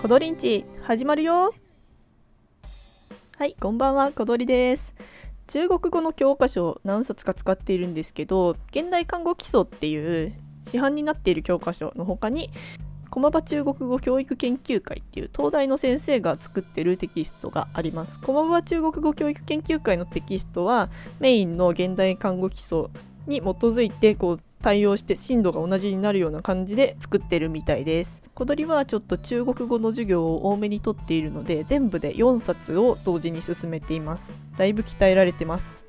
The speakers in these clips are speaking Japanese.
コドリンチ始まるよ。はいこんばんは。コドリです。中国語の教科書何冊か使っているんですけど現代看護基礎っていう市販になっている教科書の他に駒場中国語教育研究会っていう東大の先生が作ってるテキストがあります。駒場中国語教育研究会のテキストはメインの現代看護基礎に基づいてこう対応して震度が同じになるような感じで作ってるみたいです。小鳥はちょっと中国語の授業を多めにとっているので全部で4冊を同時に進めています。だいぶ鍛えられてます。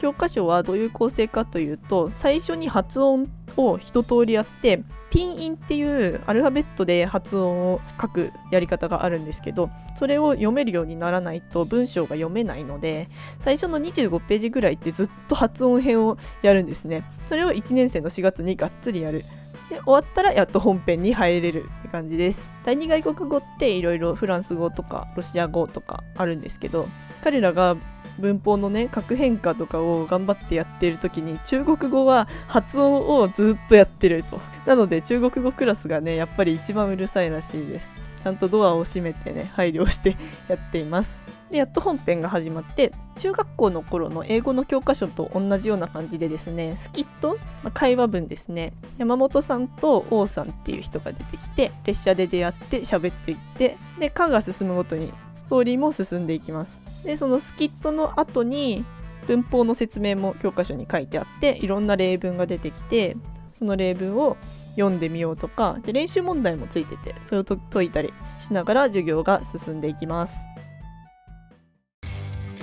教科書はどういう構成かというと最初に発音を一通りやってピンインっていうアルファベットで発音を書くやり方があるんですけどそれを読めるようにならないと文章が読めないので最初の25ページぐらいってずっと発音編をやるんですね。それを1年生の4月にがっつりやる。で終わったらやっと本編に入れるって感じです。第二外国語っていろいろフランス語とかロシア語とかあるんですけど彼らが文法のね核変化とかを頑張ってやっている時に中国語は発音をずっとやってると。なので中国語クラスがねやっぱり一番うるさいらしいです。ちゃんとドアを閉めてね配慮してやっています。でやっと本編が始まって中学校の頃の英語の教科書と同じような感じでですねスキット、まあ、会話文ですね。山本さんと王さんっていう人が出てきて列車で出会って喋っていってで科が進むごとにストーリーも進んでいきます。でそのスキットの後に文法の説明も教科書に書いてあっていろんな例文が出てきてその例文を読んでみようとかで練習問題もついててそれを解いたりしながら授業が進んでいきます。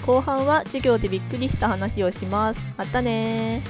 後半は授業でびっくりした話をします。またね